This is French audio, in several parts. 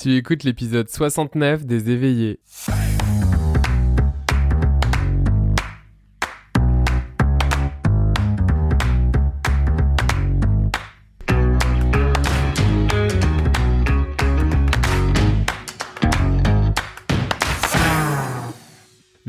Tu écoutes l'épisode 69 des éveillés.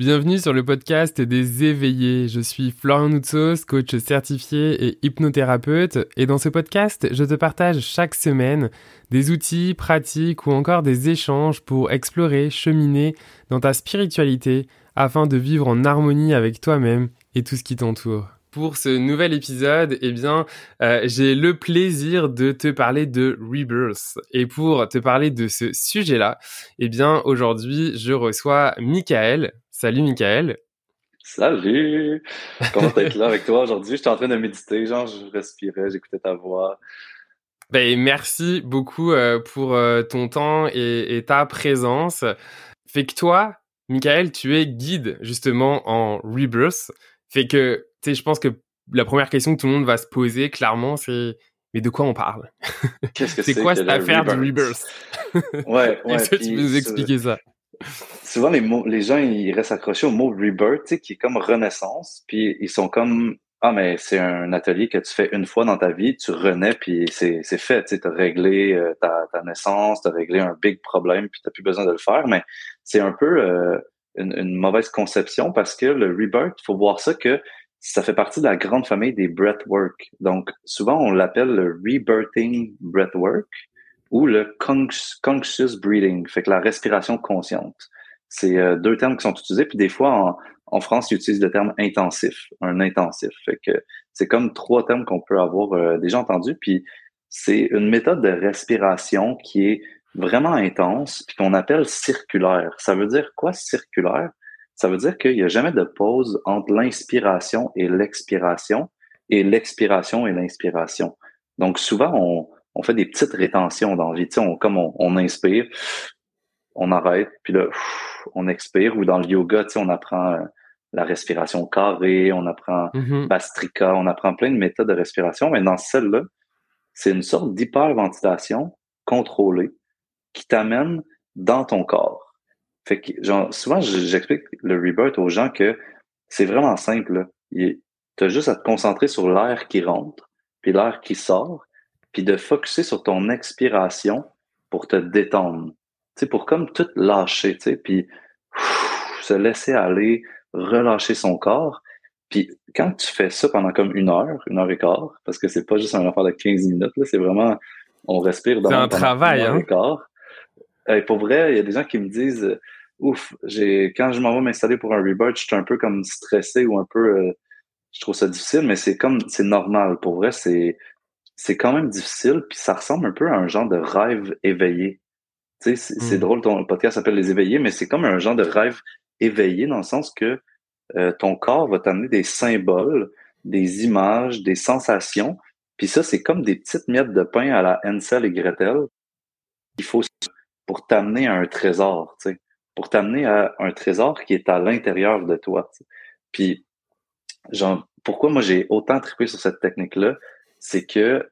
Bienvenue sur le podcast des éveillés. Je suis Florian Noutsos, coach certifié et hypnothérapeute. Et dans ce podcast, je te partage chaque semaine des outils, pratiques ou encore des échanges pour explorer, cheminer dans ta spiritualité afin de vivre en harmonie avec toi-même et tout ce qui t'entoure. Pour ce nouvel épisode, eh bien, euh, j'ai le plaisir de te parler de Rebirth. Et pour te parler de ce sujet-là, eh bien, aujourd'hui, je reçois Michael. Salut Michael. Salut! Comment être là avec toi aujourd'hui? J'étais en train de méditer, genre je respirais, j'écoutais ta voix. Ben, merci beaucoup euh, pour euh, ton temps et, ta présence. Fait que toi, Michael, tu es guide justement en Rebirth. Fait que, tu sais, je pense que la première question que tout le monde va se poser, clairement, c'est mais de quoi on parle? Qu'est-ce que c'est quoi cette affaire du Rebirth? Ouais, ouais. Est-ce que tu peux nous expliquer ça souvent les mots, les gens ils restent accrochés au mot rebirth, qui est comme renaissance, puis ils sont comme ah mais c'est un atelier que tu fais une fois dans ta vie, tu renais puis c'est fait, tu as réglé euh, ta, ta naissance, tu as réglé un big problème puis tu plus besoin de le faire, mais c'est un peu euh, une, une, mauvaise conception parce que le rebirth, il faut voir ça que ça fait partie de la grande famille des breathwork. Donc souvent on l'appelle le rebirthing breathwork ou le conscious breathing, fait que la respiration consciente. C'est euh, deux termes qui sont utilisés, puis des fois en, France, ils utilisent le terme intensif, un intensif. Fait que c'est comme trois termes qu'on peut avoir euh, déjà entendus, puis c'est une méthode de respiration qui est vraiment intense, puis qu'on appelle circulaire. Ça veut dire quoi circulaire? Ça veut dire qu'il n'y a jamais de pause entre l'inspiration et l'expiration, et l'expiration et l'inspiration. Donc souvent, on, on fait des petites rétentions dans la vie. On, comme on, inspire, on arrête, puis là, on expire. Ou dans le yoga, on apprend euh, la respiration carrée, on apprend mm Bastrika, on apprend plein de méthodes de respiration. Mais dans celle-là, c'est une sorte d'hyperventilation contrôlée qui t'amène dans ton corps. Fait que, genre, souvent, j'explique le rebirth aux gens que c'est vraiment simple. Tu as juste à te concentrer sur l'air qui rentre, puis l'air qui sort, puis de focuser sur ton expiration pour te détendre. Tu sais, pour comme tout lâcher, tu sais, puis se laisser aller, relâcher son corps. Puis quand tu fais ça pendant comme une heure, une heure et quart, parce que c'est pas juste un affaire de 15 minutes, là, c'est vraiment, on respire dans un travail, hein? Et pour vrai, il y a des gens qui me disent, ouf, j'ai, quand je m'en vais m'installer pour un rebirth, je suis un peu comme stressé ou un peu, euh, je trouve ça difficile, mais c'est comme, c'est normal. Pour vrai, c'est, c'est quand même difficile, puis ça ressemble un peu à un genre de rêve éveillé. Tu sais, c'est hmm. drôle, ton podcast s'appelle Les éveillés, mais c'est comme un genre de rêve éveillé dans le sens que euh, ton corps va t'amener des symboles, des images, des sensations, puis ça, c'est comme des petites miettes de pain à la Hansel et Gretel. Il faut pour t'amener à un trésor, tu sais, pour t'amener à un trésor qui est à l'intérieur de toi. Puis, genre, pourquoi moi j'ai autant trippé sur cette technique-là, c'est que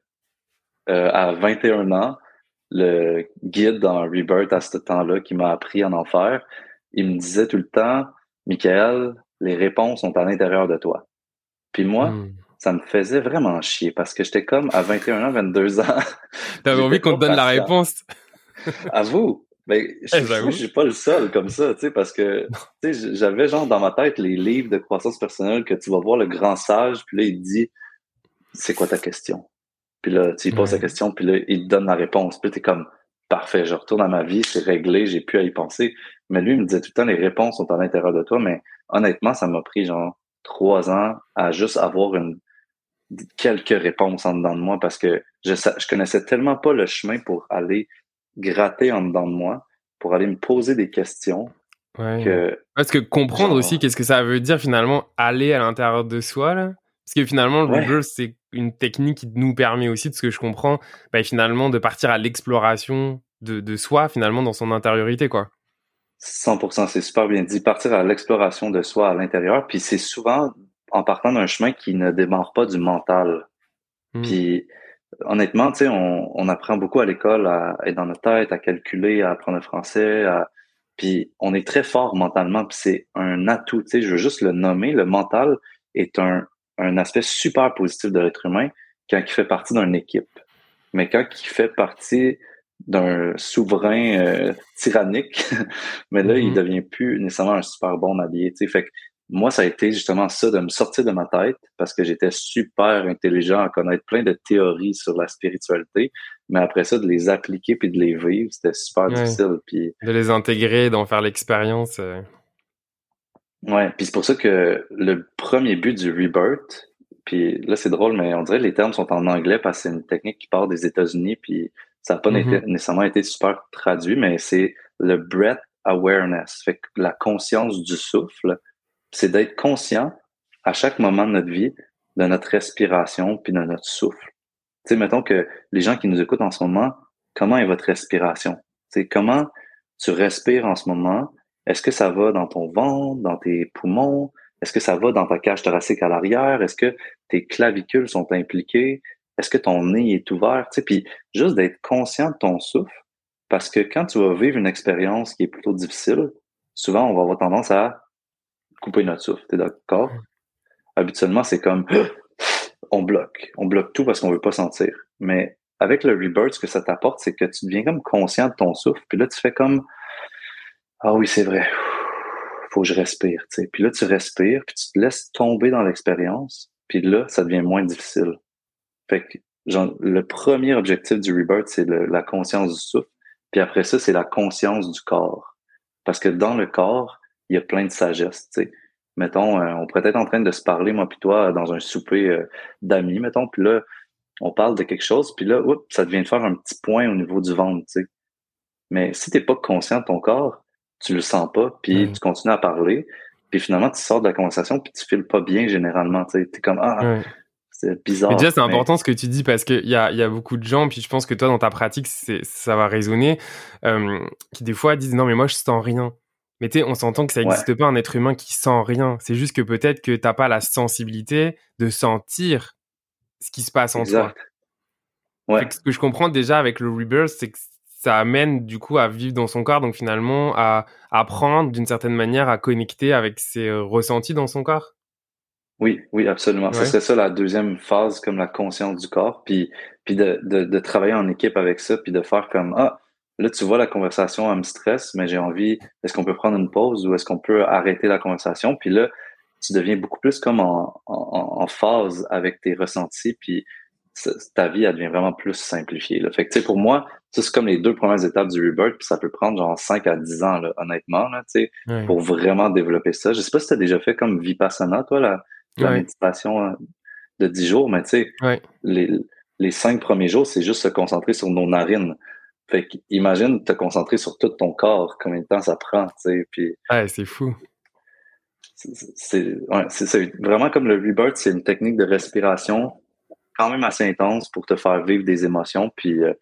euh, à 21 ans, le guide dans Rebirth à ce temps-là qui m'a appris en faire, il me disait tout le temps, Michael, les réponses sont à l'intérieur de toi. Puis moi, hmm. ça me faisait vraiment chier parce que j'étais comme à 21 ans, 22 ans. T'avais envie qu'on te donne la réponse. à vous. Mais je, je, suis pas le seul comme ça, tu sais, parce que j'avais genre dans ma tête les livres de croissance personnelle que tu vas voir le grand sage, puis là il dit c'est quoi ta question? Puis là, tu lui poses la question, puis là, il te donne la réponse. Puis t'es comme, parfait, je retourne à ma vie, c'est réglé, j'ai plus à y penser. Mais lui, il me disait tout le temps, les réponses sont à l'intérieur de toi. Mais honnêtement, ça m'a pris genre trois ans à juste avoir une quelques réponses en dedans de moi parce que je, je connaissais tellement pas le chemin pour aller gratter en dedans de moi, pour aller me poser des questions. Que, Parce que comprendre aussi qu'est-ce que ça veut dire finalement aller à l'intérieur de soi, là? Parce que finalement, le ouais. c'est une technique qui nous permet aussi, de ce que je comprends, bah, finalement, de partir à l'exploration de, de, soi, finalement, dans son intériorité, quoi. 100%, c'est super bien dit. Partir à l'exploration de soi à l'intérieur, puis c'est souvent en partant d'un chemin qui ne démarre pas du mental. Hmm. Puis honnêtement, tu sais, on, on, apprend beaucoup à l'école à être dans notre tête, à calculer, à apprendre le français, à... puis on est très fort mentalement, puis c'est un atout, tu sais, je veux juste le nommer, le mental est un, un aspect super positif de l'être humain quand il fait partie d'une équipe. Mais quand il fait partie d'un souverain euh, tyrannique, mais là, il mm-hmm. devient plus nécessairement un super bon allié, tu sais, fait que moi, ça a été justement ça, de me sortir de ma tête parce que j'étais super intelligent à connaître plein de théories sur la spiritualité, mais après ça, de les appliquer puis de les vivre, c'était super difficile. Puis... De les intégrer, d'en faire l'expérience. Euh. Ouais, puis c'est pour ça que le premier but du rebirth, puis là, c'est drôle, mais on dirait que les termes sont en anglais parce que c'est une technique qui part des États-Unis, puis ça n'a pas mm-hmm. nécessairement été super traduit, mais c'est le breath awareness, fait que la conscience du souffle c'est d'être conscient à chaque moment de notre vie de notre respiration puis de notre souffle. Tu sais, mettons que les gens qui nous écoutent en ce moment, comment est votre respiration? Tu sais, comment tu respires en ce moment? Est-ce que ça va dans ton ventre, dans tes poumons? Est-ce que ça va dans ta cage thoracique à l'arrière? Est-ce que tes clavicules sont impliquées? Est-ce que ton nez est ouvert? Tu sais, puis juste d'être conscient de ton souffle, parce que quand tu vas vivre une expérience qui est plutôt difficile, souvent on va avoir tendance à couper notre souffle. T'es d'accord? Habituellement, c'est comme on bloque. On bloque tout parce qu'on veut pas sentir. Mais avec le rebirth, ce que ça t'apporte, c'est que tu deviens comme conscient de ton souffle. Puis là, tu fais comme Ah oui, c'est vrai. Faut que je respire. sais. Puis là, tu respires, puis tu te laisses tomber dans l'expérience. Puis là, ça devient moins difficile. Fait que genre, le premier objectif du rebirth, c'est la conscience du souffle. Puis après ça, c'est la conscience du corps. Parce que dans le corps, il y a plein de sagesse, tu. Mettons, euh, on pourrait être en train de se parler, moi puis toi, dans un souper euh, d'amis, mettons, puis là, on parle de quelque chose, puis là, oups, ça devient de faire un petit point au niveau du ventre, tu. Mais si t'es pas conscient de ton corps, tu le sens pas, puis tu continues à parler, puis finalement, tu sors de la conversation, puis tu files pas bien généralement, tu. T'es comme, ah, c'est bizarre. Mais déjà, c'est important ce que tu dis parce qu'il y a, y a beaucoup de gens, puis je pense que toi, dans ta pratique, ça va résonner, euh, qui des fois disent non, mais moi, je sens rien. Mais tu on s'entend que ça n'existe pas un être humain qui sent rien. C'est juste que peut-être que t'as pas la sensibilité de sentir ce qui se passe en toi. Ouais. ce que je comprends déjà avec le rebirth, c'est que ça amène du coup à vivre dans son corps, donc finalement à apprendre d'une certaine manière à connecter avec ses euh, ressentis dans son corps? Oui, oui, absolument. C'est ça la deuxième phase, comme la conscience du corps, puis, puis de, de, de travailler en équipe avec ça, puis de faire comme ah Là, tu vois, la conversation, elle me stresse, mais j'ai envie, est-ce qu'on peut prendre une pause ou est-ce qu'on peut arrêter la conversation? Puis là, tu deviens beaucoup plus comme en, en, phase avec tes ressentis, puis ta vie, elle devient vraiment plus simplifiée. Là. Fait que, tu sais, pour moi, c'est comme les deux premières étapes du rebirth, puis ça peut prendre genre 5 à 10 ans, là, honnêtement, là, pour vraiment développer ça. Je sais pas si tu as déjà fait comme Vipassana, toi, la, la méditation euh, de 10 jours, mais tu sais, les, les cinq premiers jours, c'est juste se concentrer sur nos narines. Fait qu'imagine te concentrer sur tout ton corps, combien de temps ça prend, tu sais, puis... Ouais, c'est fou. C'est ouais, vraiment comme le rebirth, c'est une technique de respiration quand même assez intense pour te faire vivre des émotions, puis euh,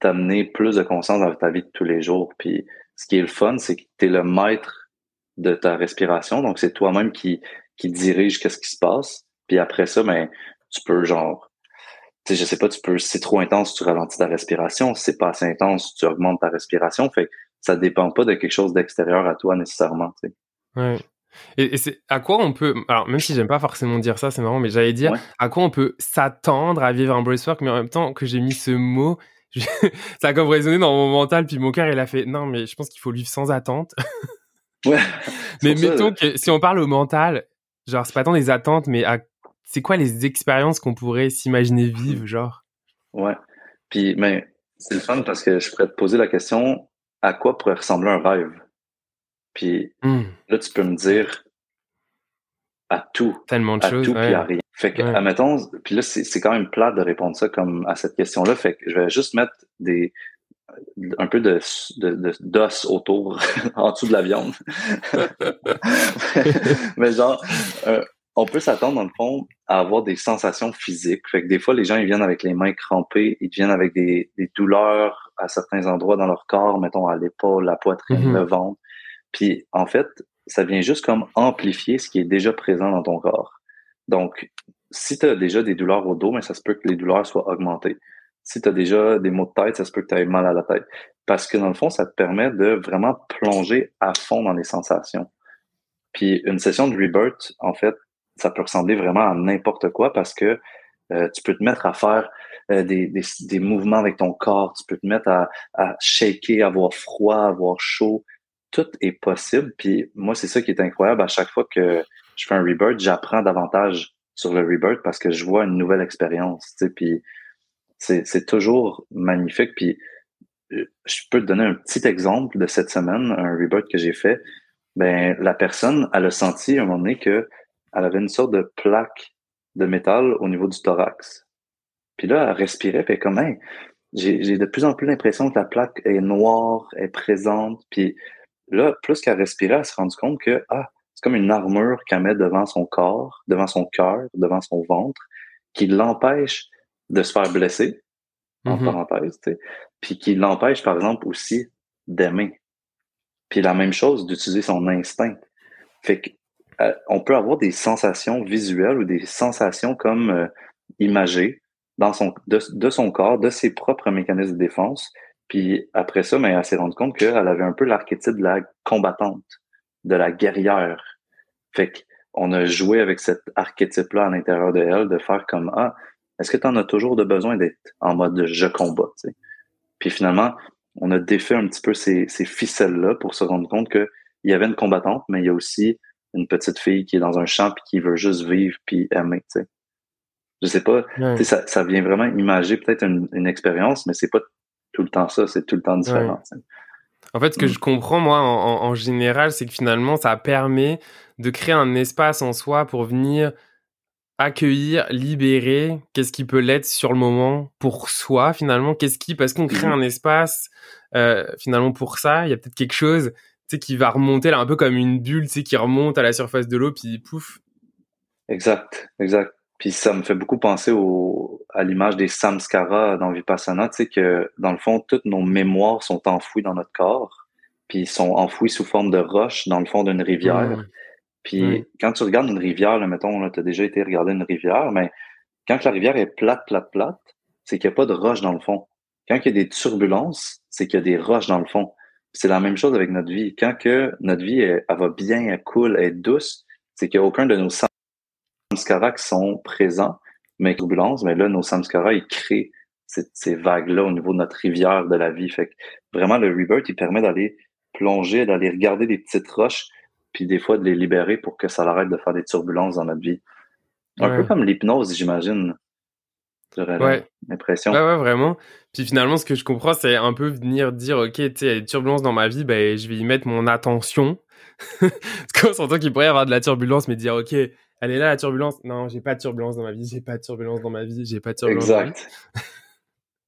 t'amener plus de conscience dans ta vie de tous les jours. Puis ce qui est le fun, c'est que tu es le maître de ta respiration, donc c'est toi-même qui, qui dirige qu'est-ce qui se passe. Puis après ça, ben, tu peux genre sais, je sais pas, tu peux, si c'est trop intense, tu ralentis ta respiration. Si c'est pas assez intense, tu augmentes ta respiration. Fait ça dépend pas de quelque chose d'extérieur à toi nécessairement, tu sais. Ouais. Et, c'est à quoi on peut, alors même si j'aime pas forcément dire ça, c'est marrant, mais j'allais dire à quoi on peut s'attendre à vivre un bracework, mais en même temps que j'ai mis ce mot, ça a comme résonné dans mon mental, puis mon cœur il a fait non, mais je pense qu'il faut vivre sans attente. ouais. mais mettons que si on parle au mental, genre c'est pas tant des attentes, mais à c'est quoi les expériences qu'on pourrait s'imaginer vivre, genre? Ouais. Puis, mais c'est le fun parce que je pourrais te poser la question à quoi pourrait ressembler un rêve? Puis hmm. là, tu peux me dire à tout. Tellement de à choses. Tout, puis à rien. Fait que, admettons, puis là, c'est quand même plat de répondre ça comme à cette question-là. Fait que je vais juste mettre des un peu de d'os autour en dessous de la viande. mais genre euh, on peut s'attendre, dans le fond, à avoir des sensations physiques. Fait que des fois, les gens, ils viennent avec les mains crampées, ils viennent avec des, douleurs à certains endroits dans leur corps, mettons à l'épaule, la poitrine, mm-hmm. le ventre. Puis, en fait, ça vient juste comme amplifier ce qui est déjà présent dans ton corps. Donc, si tu as déjà des douleurs au dos, mais ça se peut que les douleurs soient augmentées. si tu as déjà des maux de tête, ça se peut que tu aies mal à la tête. Parce que dans le fond, ça te permet de vraiment plonger à fond dans les sensations. Puis une session de rebirth, en fait, ça peut ressembler vraiment à n'importe quoi parce que euh, tu peux te mettre à faire euh, des, des, des, mouvements avec ton corps, tu peux te mettre à, à shaker, avoir froid, avoir chaud. Tout est possible. Puis moi, c'est ça qui est incroyable. À chaque fois que je fais un rebirth, j'apprends davantage sur le rebirth parce que je vois une nouvelle expérience. Puis c'est toujours magnifique. Puis euh, je peux te donner un petit exemple de cette semaine, un rebirth que j'ai fait. Ben, la personne, elle a senti à un moment donné que elle avait une sorte de plaque de métal au niveau du thorax. Puis là, elle respirait, puis comme, hey, j'ai de plus en plus l'impression que la plaque est noire, est présente. Puis là, plus qu'elle respirait, elle s'est rendue compte que, ah, c'est comme une armure qu'elle met devant son corps, devant son cœur, devant son ventre, qui l'empêche de se faire blesser, en mm-hmm. parenthèse, tu sais, puis qui l'empêche, par exemple, aussi d'aimer. Puis la même chose, d'utiliser son instinct. Fait que euh, on peut avoir des sensations visuelles ou des sensations comme euh, imagées dans son, de, son corps, de ses propres mécanismes de défense. Puis après ça, mais ben, elle s'est rendue compte qu'elle avait un peu l'archétype de la combattante, de la guerrière. Fait qu'on a joué avec cet archétype-là à l'intérieur de elle, de faire comme Ah, est-ce que tu en as toujours de besoin d'être en mode je combat? Puis finalement, on a défait un petit peu ces, ces ficelles-là pour se rendre compte qu'il y avait une combattante, mais il y a aussi une petite fille qui est dans un champ puis qui veut juste vivre puis aimer. Je sais pas, ça, ça vient vraiment imager peut-être une, expérience, mais c'est pas tout le temps ça, c'est tout le temps différent. En fait, ce que mm. je comprends, moi, en, général, c'est que finalement, ça permet de créer un espace en soi pour venir accueillir, libérer, qu'est-ce qui peut l'être sur le moment pour soi, finalement, qu'est-ce qui, parce qu'on crée mm. un espace, euh, finalement, pour ça, il y a peut-être quelque chose sais, qui va remonter là, un peu comme une bulle, tu sais, qui remonte à la surface de l'eau, puis pouf. Exact, exact. Puis ça me fait beaucoup penser au, à l'image des samskaras dans Vipassana, tu sais, que dans le fond, toutes nos mémoires sont enfouies dans notre corps, puis sont enfouies sous forme de roches dans le fond d'une rivière. Puis quand tu regardes une rivière, là, mettons, tu as déjà été regarder une rivière, mais quand la rivière est plate, plate, plate, c'est qu'il n'y a pas de roches dans le fond. Quand il y a des turbulences, c'est qu'il y a des roches dans le fond. C'est la même chose avec notre vie. Quand que notre vie elle, va bien, elle coule, elle est douce, c'est qu'il n'y a aucun de nos samskaras qui sont présents, mais turbulences, mais là, nos samskaras, ils créent ces, vagues-là au niveau de notre rivière de la vie. Fait que vraiment, le rebirth, il permet d'aller plonger, d'aller regarder des petites roches, puis des fois de les libérer pour que ça arrête de faire des turbulences dans notre vie. Un peu comme l'hypnose, j'imagine. Ouais. l'impression. Ouais, ouais, vraiment. Puis finalement, ce que je comprends, c'est un peu venir dire, OK, tu sais, il y a des turbulences dans ma vie, ben, je vais y mettre mon attention. Parce qu'on s'entend qu'il pourrait y avoir de la turbulence, mais dire, OK, elle est là, la turbulence. Non, j'ai pas de turbulence dans ma vie, j'ai pas de turbulence dans ma vie, j'ai pas de turbulence exact.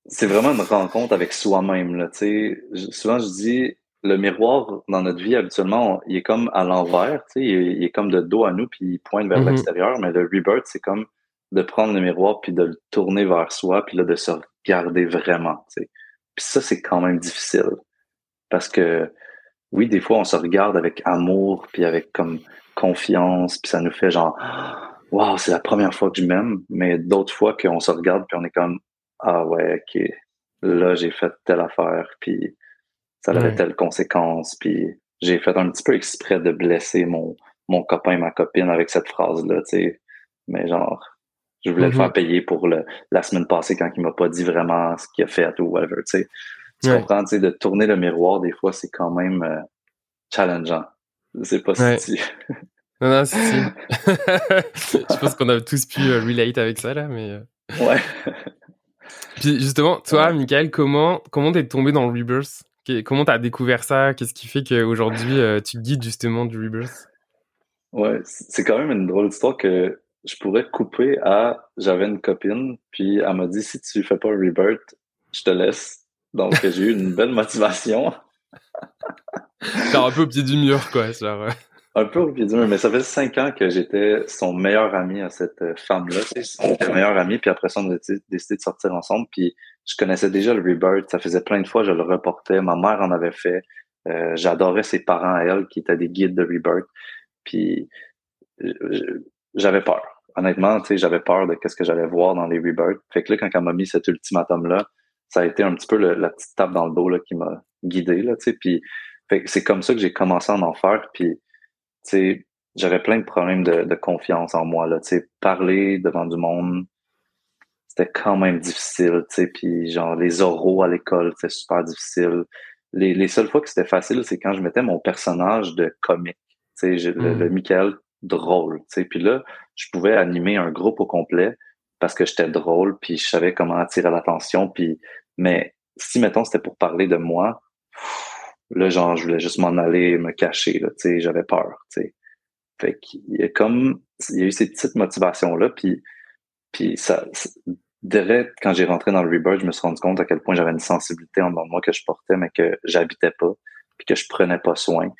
c'est vraiment une rencontre avec soi-même, là. Souvent, je dis, le miroir dans notre vie, habituellement, il est comme à l'envers, sais, il, est comme de dos à nous, puis il pointe vers mm-hmm. l'extérieur, mais le rebirth, c'est comme de prendre le miroir puis de le tourner vers soi puis là de se regarder vraiment puis ça c'est quand même difficile parce que oui des fois on se regarde avec amour puis avec comme confiance puis ça nous fait genre waouh c'est la première fois que je m'aime mais d'autres fois qu'on se regarde puis on est comme ah ouais ok là j'ai fait telle affaire puis ça avait telle conséquence puis j'ai fait un petit peu exprès de blesser mon mon copain ma copine avec cette phrase là tu sais mais genre je voulais le faire mm-hmm. payer pour le, la semaine passée quand il m'a pas dit vraiment ce qu'il a fait ou whatever. Tu, sais. tu comprends, tu sais, de tourner le miroir, des fois, c'est quand même euh, challengeant. C'est pas si. Non, non, si, si. je pense qu'on a tous pu euh, relate avec ça, là, mais. Euh. Ouais. Puis justement, toi, Michael, comment comment t'es tombé dans le rebirth? Comment t'as découvert ça? Qu'est-ce qui fait qu'aujourd'hui tu guides justement du rebirth? Ouais, c'est quand même une drôle d'histoire que je pourrais couper à j'avais une copine, puis elle m'a dit si tu fais pas rebirth, je te laisse. Donc j'ai eu une belle motivation. Genre un peu au pied du mur, quoi. Genre. Un peu au pied du mur, mais ça fait cinq ans que j'étais son meilleur ami à cette euh, femme-là. Son meilleur ami, puis après ça, on a décidé de sortir ensemble. Puis je connaissais déjà le rebirth. Ça faisait plein de fois, je le reportais. Ma mère en avait fait. Euh, j'adorais ses parents à elle, qui étaient des guides de rebirth. Puis j'avais peur honnêtement, tu sais, j'avais peur de qu'est-ce que j'allais voir dans les rebirths. Fait que là, quand elle m'a mis cet ultimatum-là, ça a été un petit peu la petite tape dans le dos là, qui m'a guidé, là, tu sais. Puis, c'est comme ça que j'ai commencé à en faire. Puis, j'avais plein de problèmes de, confiance en moi, là. Parler devant du monde, c'était quand même difficile. Puis, genre, les oraux à l'école, c'était super difficile. Les, les seules fois que c'était facile, c'est quand je mettais mon personnage de comique, sais, le, le hmm. Michael drôle. Puis là, je pouvais animer un groupe au complet parce que j'étais drôle, puis je savais comment attirer l'attention, puis mais si mettons c'était pour parler de moi, là genre je voulais juste m'en aller me cacher là, tu sais, j'avais peur, tu sais. Fait qu'il y a comme il y a eu ces petites motivations là, puis puis ça, direct quand j'ai rentré dans le Rebirth, je me suis rendu compte à quel point j'avais une sensibilité en moi que je portais mais que j'habitais pas, puis que je prenais pas soin.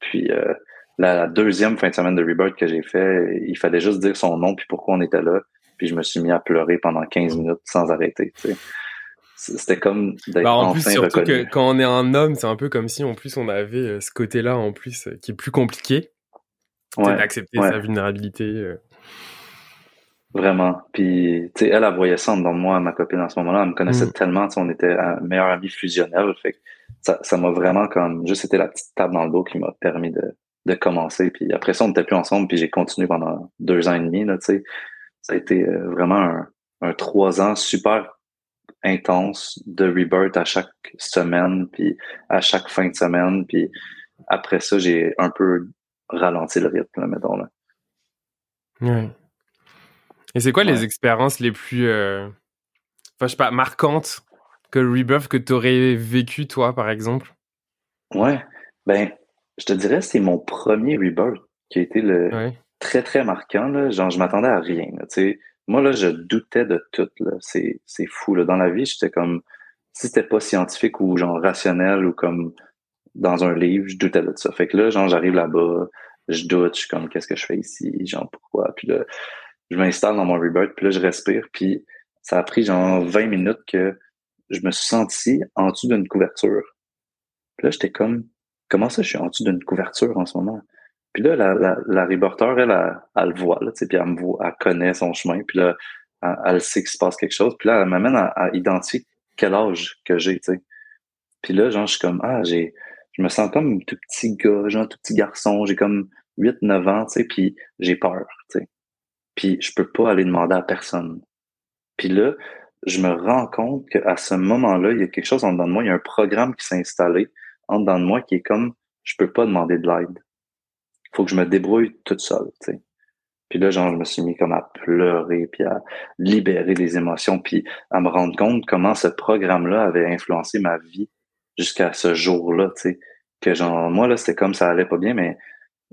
Puis euh, la, deuxième fin de semaine de Rebirth que j'ai fait, il fallait juste dire son nom puis pourquoi on était là. Puis je me suis mis à pleurer pendant 15 minutes sans arrêter. C'était comme d'être bah, en plus, surtout que quand on est un homme, c'est un peu comme si en plus on avait euh, ce côté-là en plus euh, qui est plus compliqué. Ouais, d'accepter sa vulnérabilité. Euh. Vraiment. Puis, tu sais, elle, elle voyait ça dans moi, ma copine, en ce moment-là. Elle me connaissait mm. tellement, on était un meilleur ami fusionnel. Fait ça m'a vraiment comme, juste été la petite table dans le dos qui m'a permis de, de commencer. Puis après ça, on n'était plus ensemble, puis j'ai continué pendant deux ans et demi. Là, ça a été vraiment un, trois ans super intense de rebirth à chaque semaine, puis à chaque fin de semaine. Puis après ça, j'ai un peu ralenti le rythme, là, mettons. Là. Ouais. Et c'est quoi les expériences les plus, euh, enfin, je sais pas, marquantes que le rebirth que tu aurais vécu, toi, par exemple? Ouais. Ben, je te dirais, c'est mon premier rebirth qui a été le très, très marquant. Là. Genre, je m'attendais à rien. Là, moi, là, je doutais de tout. C'est, c'est fou. Là. Dans la vie, j'étais comme si c'était pas scientifique ou genre rationnel ou comme dans un livre, je doutais de ça. Fait que là, genre, j'arrive là-bas, je doute, je suis comme qu'est-ce que je fais ici, genre pourquoi? Puis là, je m'installe dans mon rebirth, puis là, je respire, puis ça a pris genre 20 minutes que je me suis senti en dessous d'une couverture. Puis là, j'étais comme comment ça, je suis en dessous d'une couverture en ce moment? Puis là, la, la, la reporter, elle, elle, le voit, là, puis elle me voit, elle connaît son chemin, puis là, elle, sait qu'il se passe quelque chose. Puis là, elle m'amène à, identifier quel âge que j'ai, tu sais. Puis là, genre, je suis comme, ah, j'ai, je me sens comme un tout petit gars, genre, tout petit garçon, j'ai comme 8-9 ans, tu sais, puis j'ai peur, tu sais. Puis je peux pas aller demander à personne. Puis là, je me rends compte qu'à ce moment-là, il y a quelque chose en dedans de moi, il y a un programme qui s'est installé en dedans de moi qui est comme je peux pas demander de l'aide. Faut que je me débrouille toute seule, tu sais. Puis là, genre, je me suis mis comme à pleurer, puis à libérer les émotions, puis à me rendre compte comment ce programme-là avait influencé ma vie jusqu'à ce jour-là, tu sais. Que genre, moi, là, c'était comme ça allait pas bien, mais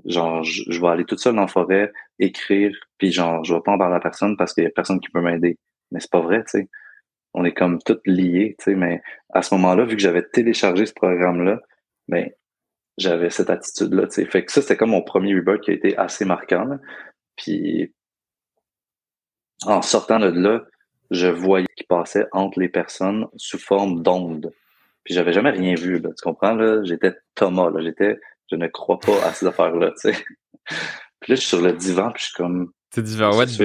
genre, je, vais aller toute seule dans la forêt, écrire, puis genre, je vais pas en parler à personne parce qu'il y a personne qui peut m'aider. Mais c'est pas vrai, tu sais on est comme toutes liés, tu sais, mais à ce moment-là, vu que j'avais téléchargé ce programme-là, ben, j'avais cette attitude-là, tu sais. Fait que ça, c'était comme mon premier rebirth qui a été assez marquant, Puis, en sortant de là, je voyais qui passait entre les personnes sous forme d'ondes. Puis j'avais jamais rien vu, là, tu comprends, là? J'étais Thomas, là. J'étais, je ne crois pas à ces affaires-là, tu sais. Puis là, je suis sur le divan, puis je suis comme, c'est différent. what the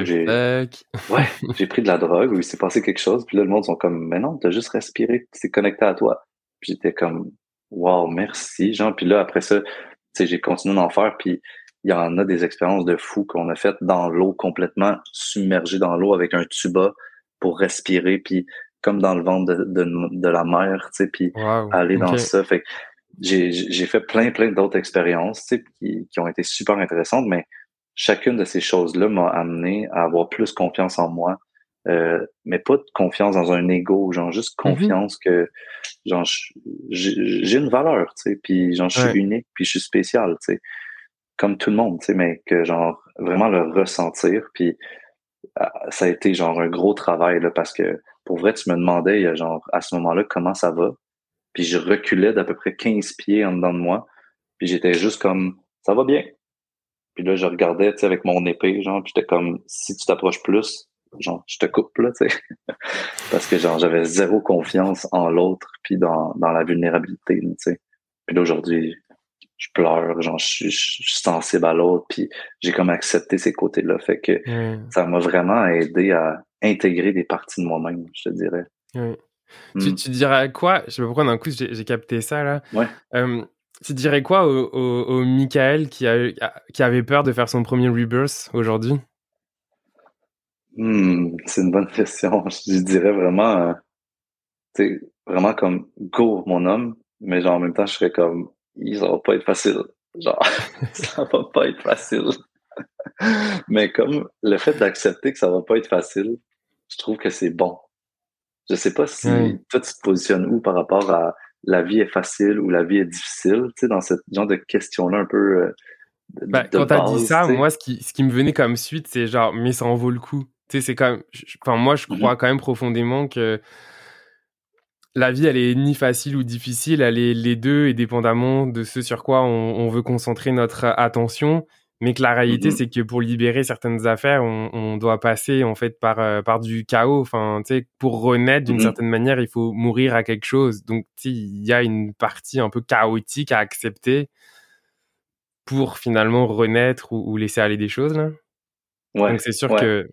Ouais, j'ai pris de la drogue ou il s'est passé quelque chose. Puis là, le monde sont comme, mais non, t'as juste respiré, c'est connecté à toi. Puis j'étais comme, wow, merci, genre. Puis là, après ça, tu sais, j'ai continué d'en faire. Puis il y en a des expériences de fou qu'on a faites dans l'eau, complètement submergé dans l'eau avec un tuba pour respirer. Puis comme dans le ventre de, de, de la mer, tu sais, puis aller dans ça. Fait j'ai fait plein, plein d'autres expériences, tu sais, qui, qui ont été super intéressantes, mais chacune de ces choses-là m'a amené à avoir plus confiance en moi, euh, mais pas de confiance dans un ego, genre juste mm-hmm. confiance que genre j'ai une valeur, tu sais, puis genre je suis unique, puis je suis spécial, tu sais, comme tout le monde, tu sais, mais que genre vraiment le ressentir, puis ah, ça a été genre un gros travail là parce que pour vrai tu me demandais genre à ce moment-là comment ça va, puis je reculais d'à peu près 15 pieds en dedans de moi, puis j'étais juste comme ça va bien, puis là, je regardais, tu sais, avec mon épée, genre, puis j'étais comme, si tu t'approches plus, genre, je te coupe, là, tu sais. Parce que, genre, j'avais zéro confiance en l'autre, puis dans, dans la vulnérabilité, tu sais. Puis là, aujourd'hui, je pleure, genre, je, suis sensible à l'autre, puis j'ai comme accepté ces côtés-là. Fait que ça m'a vraiment aidé à intégrer des parties de moi-même, je te dirais. Tu, hmm. tu, dirais quoi? Je sais pas pourquoi d'un coup j'ai capté ça là. Ouais. tu dirais quoi au, au, Michael qui, a, qui avait peur de faire son premier rebirth aujourd'hui? Hmm, C'est une bonne question. Je dirais vraiment, euh, vraiment comme go mon homme, mais genre en même temps je serais comme ça va pas être facile. Genre, ça va pas être facile. Mais comme le fait d'accepter que ça va pas être facile, je trouve que c'est bon. Je sais pas si toi tu te positionnes où par rapport à la vie est facile ou la vie est difficile, tu sais, dans ce genre de questions-là un peu. Euh, bah, quand t'as dit ça, moi, ce qui, ce qui me venait comme suite, c'est genre, mais ça en vaut le coup. Tu sais, c'est comme, enfin, moi, je crois quand même profondément que la vie, elle est ni facile ou difficile, elle est les deux et dépendamment de ce sur quoi on, veut concentrer notre attention. Mais que la réalité, mm-hmm. c'est que pour libérer certaines affaires, on, doit passer en fait par euh, par du chaos. Enfin, tu sais, pour renaître d'une mm-hmm. certaine manière, il faut mourir à quelque chose. Donc, tu sais, il y a une partie un peu chaotique à accepter pour finalement renaître ou, laisser aller des choses là. Ouais, Donc, c'est sûr que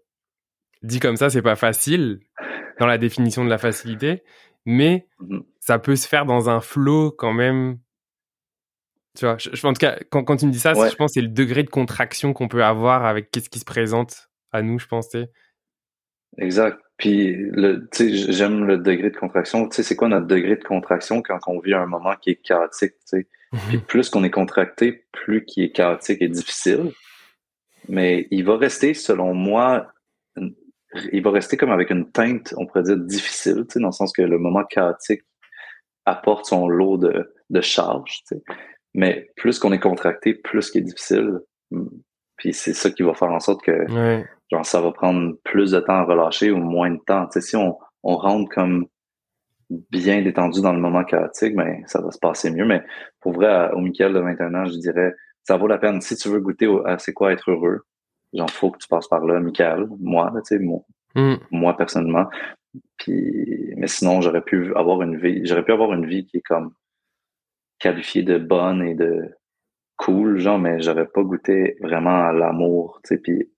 dit comme ça, c'est pas facile dans la définition de la facilité mais mmh ça peut se faire dans un flow quand même. Tu vois, je, en tout cas, quand, quand tu me dis ça, je pense que c'est le degré de contraction qu'on peut avoir avec qu'est-ce qui se présente à nous, je pense. Exact. Puis, j'aime le degré de contraction. Tu sais, c'est quoi notre degré de contraction quand on vit un moment qui est chaotique, tu sais? Puis plus qu'on est contracté, plus qui est chaotique et difficile. Mais il va rester, selon moi, il va rester comme avec une teinte, on pourrait dire, difficile, dans le sens que le moment chaotique apporte son lot de, de charge. Mais plus qu'on est contracté, plus qu'il est difficile. Hmm, puis c'est ça qui va faire en sorte que genre, ça va prendre plus de temps à relâcher ou moins de temps. si on, on rentre comme bien détendu dans le moment chaotique, ben, ça va se passer mieux. Mais pour vrai, au Michael de 21 ans, je dirais, ça vaut la peine. Si tu veux goûter à c'est quoi être heureux, genre, faut que tu passes par là, Michael, moi, tu sais, moi, mm. moi personnellement. Puis, mais sinon, j'aurais pu avoir une vie, j'aurais pu avoir une vie qui est comme qualifiée de bonne et de cool, genre, mais j'aurais pas goûté vraiment à l'amour, tu sais, puis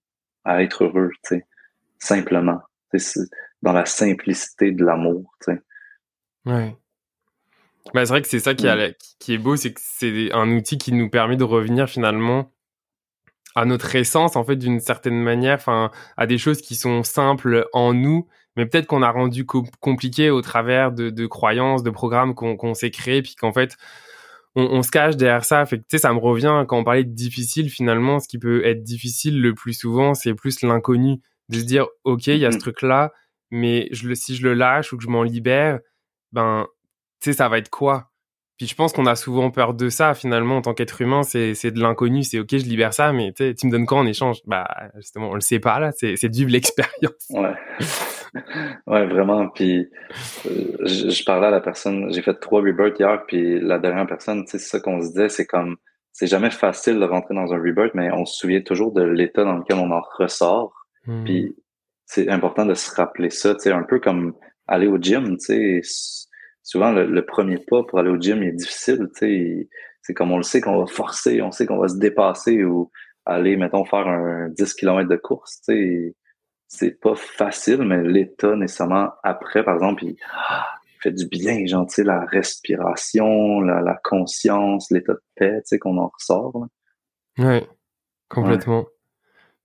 à être heureux, tu sais, simplement, dans la simplicité de l'amour, tu sais. Ouais. Ben, c'est vrai que c'est ça qui, mm. qui est beau, c'est que c'est un outil qui nous permet de revenir finalement à notre essence en fait d'une certaine manière, enfin à des choses qui sont simples en nous, mais peut-être qu'on a rendu compliqué au travers de, de, croyances, de programmes qu'on s'est créés, puis qu'en fait on, on, se cache derrière ça. Fait que tu sais, ça me revient quand on parlait de difficile finalement, ce qui peut être difficile le plus souvent, c'est plus l'inconnu, de se dire ok il y a ce mmh truc là, mais je le si je le lâche ou que je m'en libère, ben tu sais ça va être quoi? Puis je pense qu'on a souvent peur de ça finalement en tant qu'être humain, c'est de l'inconnu, c'est ok je libère ça, mais tu me donnes quoi en échange? Bah justement on le sait pas là, c'est de vivre l'expérience. Ouais, ouais vraiment. Puis euh, je, parlais à la personne, j'ai fait trois rebirths hier, puis la dernière personne, c'est ça qu'on se disait, c'est comme c'est jamais facile de rentrer dans un rebirth, mais on se souvient toujours de l'état dans lequel on en ressort. Hmm. Puis c'est important de se rappeler ça, tu sais un peu comme aller au gym, tu sais souvent le, premier pas pour aller au gym est difficile. C'est comme on le sait qu'on va forcer, on sait qu'on va se dépasser ou aller, mettons, faire un 10 km de course. C'est pas facile, mais l'état nécessairement après, par exemple, il, fait du bien, genre, la respiration, la, conscience, l'état de paix, qu'on en ressort. Oui, complètement.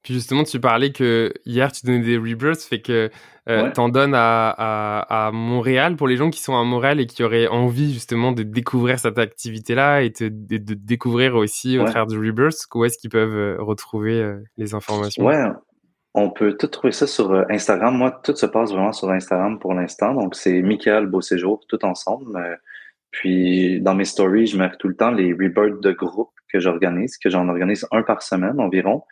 Puis justement, tu parlais que hier, tu donnais des rebirths, fait que euh, t'en donnes à, à, à, Montréal pour les gens qui sont à Montréal et qui auraient envie justement de découvrir cette activité-là et de, de, découvrir aussi au travers du rebirth, où est-ce qu'ils peuvent euh, retrouver euh, les informations? Ouais, on peut tout trouver ça sur euh, Instagram. Moi, tout se passe vraiment sur Instagram pour l'instant. Donc, c'est Michael Beauséjour, tout ensemble. puis, dans mes stories, je mets tout le temps les rebirths de groupe que j'organise, que j'en organise un par semaine environ.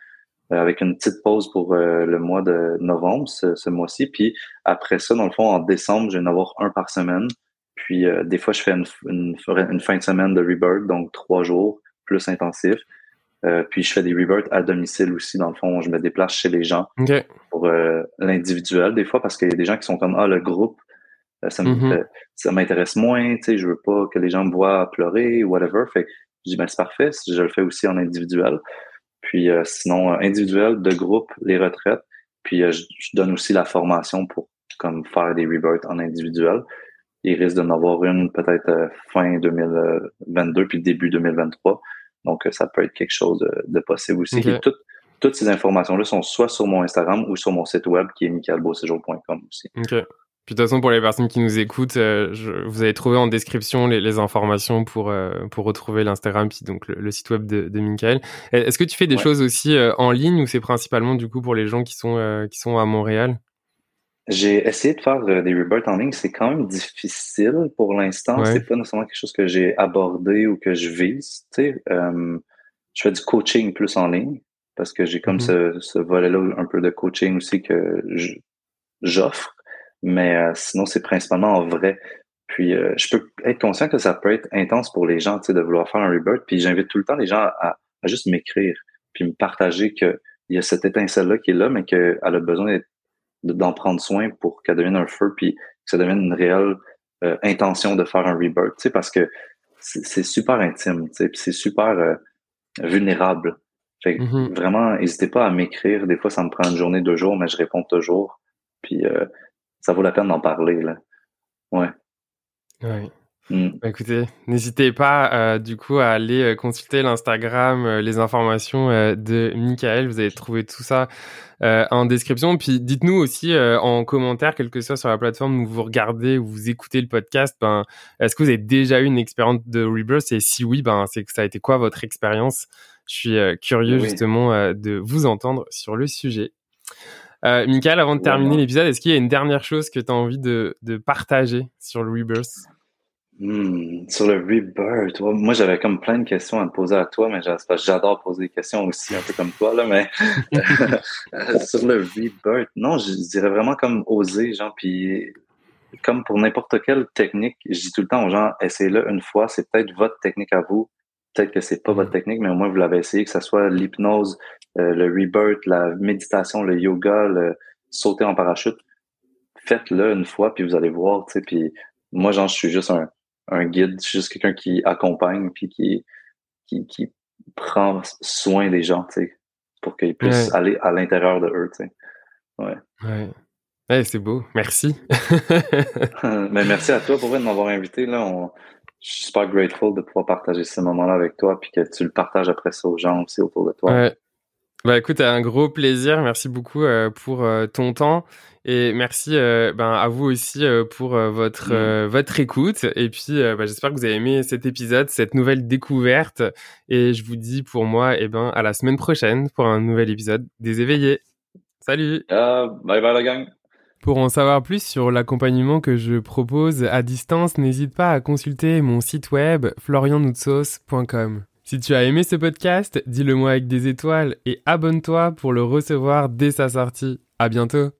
Euh, avec une petite pause pour euh, le mois de novembre, ce, mois-ci. Puis après ça, dans le fond, en décembre, je vais en avoir un par semaine. Puis euh, des fois, je fais une, une, fin de semaine de rebirth, donc trois jours plus intensif. puis je fais des rebirths à domicile aussi, dans le fond. Je me déplace chez les gens pour l'individuel des fois, parce qu'il y a des gens qui sont comme Ah, le groupe, ça Mhm. m'intéresse moins, tu sais, je veux pas que les gens me voient pleurer ou whatever. Fait que je dis, ben, c'est parfait, je le fais aussi en individuel. Puis sinon, individuel, de groupe, les retraites. Puis je, donne aussi la formation pour comme faire des rebirths en individuel. Il risque d'en avoir une peut-être fin 2022 puis début 2023. Donc, ça peut être quelque chose de, possible aussi. toutes ces informations-là sont soit sur mon Instagram ou sur mon site web qui est michaelbeauséjour.com aussi. Puis de toute façon, pour les personnes qui nous écoutent, euh, vous avez trouvé en description les, informations pour, euh, pour retrouver l'Instagram puis donc le, site web de, de Michael. Est-ce que tu fais des choses aussi euh, en ligne ou c'est principalement du coup pour les gens qui sont, qui sont à Montréal? J'ai essayé de faire des rebirths en ligne. C'est quand même difficile pour l'instant. C'est pas nécessairement quelque chose que j'ai abordé ou que je vise. Tu sais, je fais du coaching plus en ligne parce que j'ai comme ce, ce volet-là un peu de coaching aussi que j'offre. Mais euh, sinon, c'est principalement en vrai. Puis euh, je peux être conscient que ça peut être intense pour les gens, tu sais, de vouloir faire un rebirth. Puis j'invite tout le temps les gens à, à juste m'écrire, puis me partager que il y a cette étincelle-là qui est là, mais qu'elle a besoin d'en prendre soin pour qu'elle devienne un feu, puis que ça devienne une réelle euh, intention de faire un rebirth, tu sais, parce que c'est super intime, tu sais, puis c'est super vulnérable. Fait que mm-hmm. vraiment, n'hésitez pas à m'écrire. Des fois, ça me prend une journée, deux jours, mais je réponds toujours. Puis ça vaut la peine d'en parler. Là. Ouais. Ouais. Mm. Bah, écoutez, n'hésitez pas euh, du coup à aller euh, consulter l'Instagram, euh, les informations de Michael. Vous allez trouver tout ça en description. Puis dites-nous aussi en commentaire, quel que soit sur la plateforme où vous regardez ou vous écoutez le podcast, ben, est-ce que vous avez déjà eu une expérience de Rebirth? Et si oui, ben, c'est que ça a été quoi votre expérience? Je suis curieux justement de vous entendre sur le sujet. Euh, Michael, avant de terminer l'épisode, est-ce qu'il y a une dernière chose que tu as envie de, de, partager sur le Rebirth? Hmm, Sur le Rebirth, moi j'avais comme plein de questions à te poser à toi, mais j'adore poser des questions aussi, un peu comme toi, là, mais sur le Rebirth, non, je dirais vraiment comme oser, genre, puis comme pour n'importe quelle technique, je dis tout le temps aux gens, essayez-le une fois, c'est peut-être votre technique à vous, peut-être que c'est pas votre mm. technique, mais au moins vous l'avez essayé, que ce soit l'hypnose, euh, le rebirth, la méditation, le yoga, le sauter en parachute. Faites-le une fois, puis vous allez voir, tu sais, puis moi, genre, je suis juste un, un guide, je suis juste quelqu'un qui accompagne, puis qui, qui, qui prend soin des gens, tu sais, pour qu'ils puissent aller à l'intérieur de eux, tu sais. Ouais. Ouais. c'est beau. Merci. Mais merci à toi pour de m'avoir invité. Là, on, je suis super grateful de pouvoir partager ce moment-là avec toi, puis que tu le partages après ça aux gens aussi autour de toi. Ouais. Bah écoute, un gros plaisir. Merci beaucoup euh, pour euh, ton temps et merci euh, ben, à vous aussi pour votre mm. votre écoute. Et puis, bah, j'espère que vous avez aimé cet épisode, cette nouvelle découverte. Et je vous dis pour moi, et eh ben à la semaine prochaine pour un nouvel épisode des éveillés. Salut. bye bye la gang. Pour en savoir plus sur l'accompagnement que je propose à distance, n'hésite pas à consulter mon site web florianoutsos.com. Si tu as aimé ce podcast, dis-le moi avec des étoiles et abonne-toi pour le recevoir dès sa sortie. À bientôt!